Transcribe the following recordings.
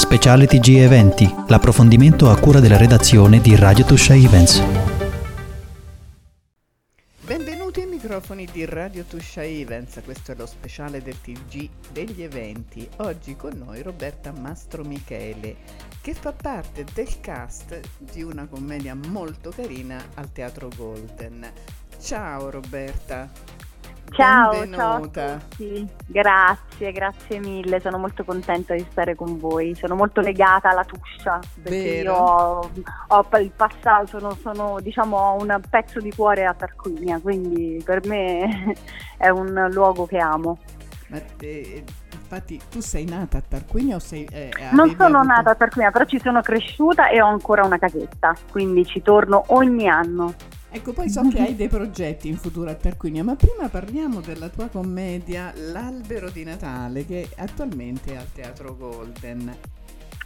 Speciale TG Eventi, l'approfondimento a cura della redazione di Radio Tuscia Events. Benvenuti ai microfoni di Radio Tuscia Events, questo è lo speciale del TG degli eventi. Oggi con noi Roberta Mastro Michele, che fa parte del cast di una commedia molto carina al Teatro Golden. Ciao Roberta! Ciao, Benvenuta. ciao. Grazie, grazie mille. Sono molto contenta di stare con voi. Sono molto legata alla Tuscia perché Vero? io ho, ho il passato, sono, sono diciamo ho un pezzo di cuore a Tarquinia, quindi per me è un luogo che amo. Ma te- infatti tu sei nata a Tarquinia o sei... eh, Non sono avuto- nata a Tarquinia, però ci sono cresciuta e ho ancora una casetta, quindi ci torno ogni anno. Ecco, poi so che hai dei progetti in futuro a Tarquinia, ma prima parliamo della tua commedia L'albero di Natale, che attualmente è al Teatro Golden.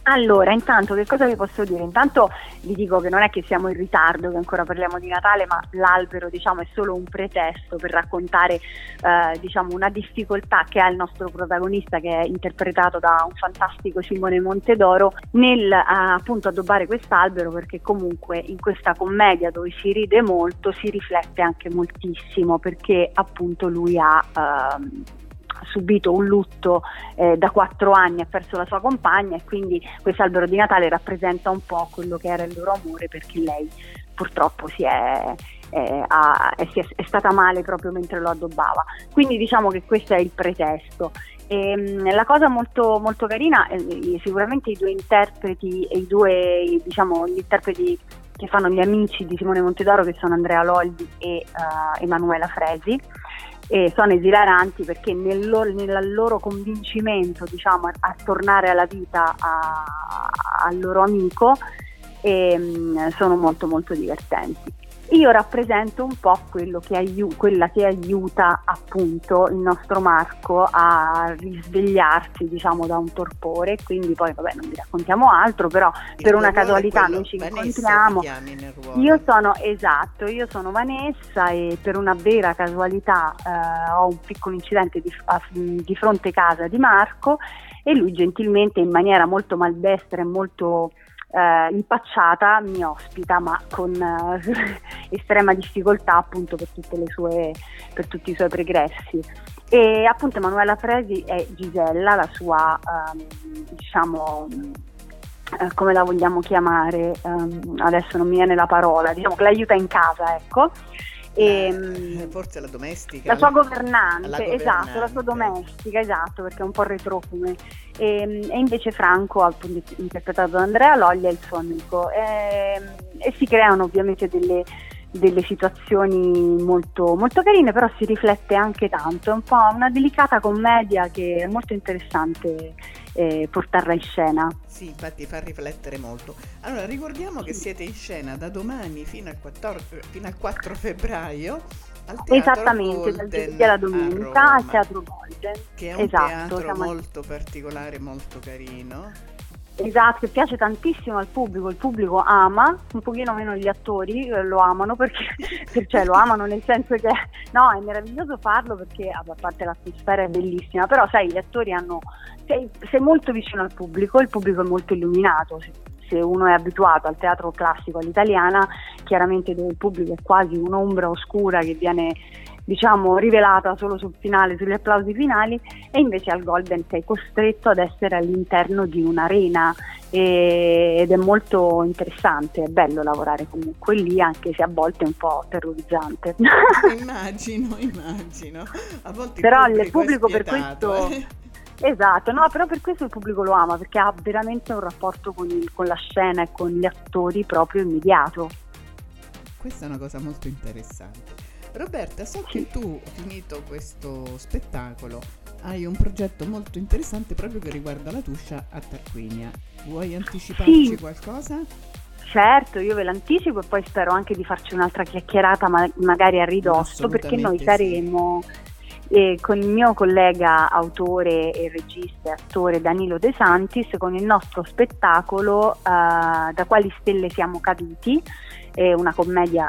Allora, intanto che cosa vi posso dire? Intanto vi dico che non è che siamo in ritardo, che ancora parliamo di Natale, ma l'albero diciamo è solo un pretesto per raccontare eh, diciamo, una difficoltà che ha il nostro protagonista che è interpretato da un fantastico Simone Montedoro nel eh, appunto addobbare quest'albero perché comunque in questa commedia dove si ride molto si riflette anche moltissimo perché appunto lui ha... ehm, subito un lutto eh, da quattro anni, ha perso la sua compagna e quindi questo albero di Natale rappresenta un po' quello che era il loro amore perché lei purtroppo si è, eh, è- è- è stata male proprio mentre lo addobbava. Quindi diciamo che questo è il pretesto. E, mh, la cosa molto, molto carina, eh, sicuramente i due interpreti, i due, diciamo, gli interpreti che fanno gli amici di Simone Montedoro, che sono Andrea Lolli e eh, Emanuela Fresi, e sono esilaranti perché nel loro, nel loro convincimento diciamo, a, a tornare alla vita al loro amico ehm, sono molto molto divertenti. Io rappresento un po' quello che aiu- quella che aiuta appunto il nostro Marco a risvegliarsi diciamo da un torpore, quindi poi vabbè non vi raccontiamo altro, però Il per una casualità quello- noi ci Vanessa incontriamo. Io sono esatto, io sono Vanessa e per una vera casualità eh, ho un piccolo incidente di, a- di fronte casa di Marco e lui gentilmente in maniera molto maldestra e molto eh, impacciata mi ospita ma con eh, estrema difficoltà appunto per, sue, per tutti i suoi pregressi. E appunto Emanuela Fresi è Gisella, la sua ehm, diciamo eh, come la vogliamo chiamare, ehm, adesso non mi viene la parola, diciamo che l'aiuta in casa, ecco. E, Eh, forse la domestica. la sua governante, La esatto, la sua governante. domestica, esatto, perché è un po' retrofume. E, e invece Franco, appunto interpretato da Andrea Loglia, è il suo amico. E, e si creano ovviamente delle, delle situazioni molto, molto carine, però si riflette anche tanto. È un po' una delicata commedia che è molto interessante eh, portarla in scena. Sì, infatti fa riflettere molto. Allora, ricordiamo che siete in scena da domani fino al 4, fino al 4 febbraio al Teatro Esattamente, dal giovedì alla domenica al Teatro Golden. che è un esatto, teatro molto particolare, molto carino. Esatto, che piace tantissimo al pubblico, il pubblico ama, un pochino meno gli attori eh, lo amano perché, cioè lo amano nel senso che no, è meraviglioso farlo perché a parte l'atmosfera è bellissima, però sai, gli attori hanno sei, sei molto vicino al pubblico, il pubblico è molto illuminato. Se, se uno è abituato al teatro classico all'italiana, chiaramente dove il pubblico è quasi un'ombra oscura che viene diciamo rivelata solo sul finale, sugli applausi finali e invece al Golden sei costretto ad essere all'interno di un'arena e- ed è molto interessante, è bello lavorare comunque lì anche se a volte è un po' terrorizzante. immagino, immagino. A volte Però il pubblico per questo- eh. Esatto, no, però per questo il pubblico lo ama perché ha veramente un rapporto con, il- con la scena e con gli attori proprio immediato. Questa è una cosa molto interessante. Roberta, so che tu, finito questo spettacolo, hai un progetto molto interessante proprio che riguarda la Tuscia a Tarquinia. Vuoi anticiparci Sì. qualcosa? Certo, io ve l'anticipo e poi spero anche di farci un'altra chiacchierata ma- magari a ridosso perché noi saremo eh, con il mio collega autore e regista e attore Danilo De Santis con il nostro spettacolo eh, Da quali stelle siamo caduti, è una commedia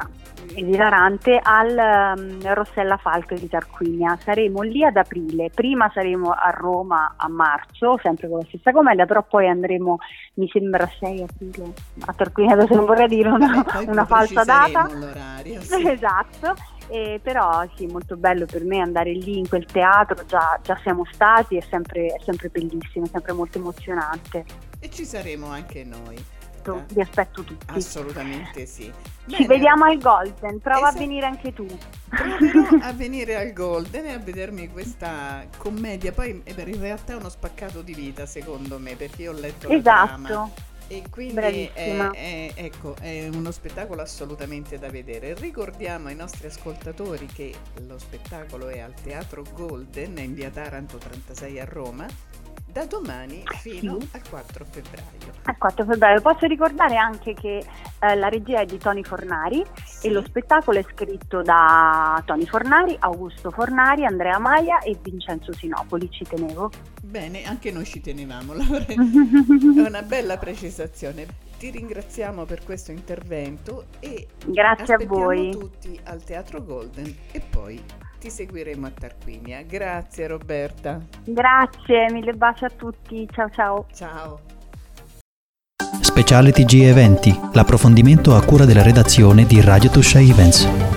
esilarante al um, Rossella Falco di Tarquinia. Saremo lì ad aprile, prima saremo a Roma a marzo, sempre con la stessa commedia, però poi andremo, mi sembra 6 aprile, a Tarquinia, adesso non vorrei dire una, Vabbè, una falsa data. L'orario, sì. esatto. Eh, però sì, molto bello per me andare lì in quel teatro, già, già siamo stati, è sempre, è sempre bellissimo, è sempre molto emozionante. E ci saremo anche noi. aspetto, vi aspetto tutti. Assolutamente sì. Ci Bene. vediamo al Golden, prova esatto. a venire anche tu. Proverò a venire al Golden e a vedermi questa commedia. Poi eh, in realtà è uno spaccato di vita, secondo me, perché io ho letto esatto. E quindi è, è, ecco, è uno spettacolo assolutamente da vedere. Ricordiamo ai nostri ascoltatori che lo spettacolo è al Teatro Golden in via Taranto 36 a Roma da domani fino sì. al 4 febbraio. Al 4 febbraio. Posso ricordare anche che eh, la regia è di Tony Fornari sì. e lo spettacolo è scritto da Tony Fornari, Augusto Fornari, Andrea Maia e Vincenzo Sinopoli. Ci tenevo. Bene, anche noi ci tenevamo, è una bella precisazione. Ti ringraziamo per questo intervento e grazie a voi tutti al Teatro Golden e poi ti seguiremo a Tarquinia. Grazie Roberta. Grazie, mille baci a tutti. Ciao ciao. Ciao. Speciale TG Eventi, l'approfondimento a cura della redazione di Radio Tuscia Events.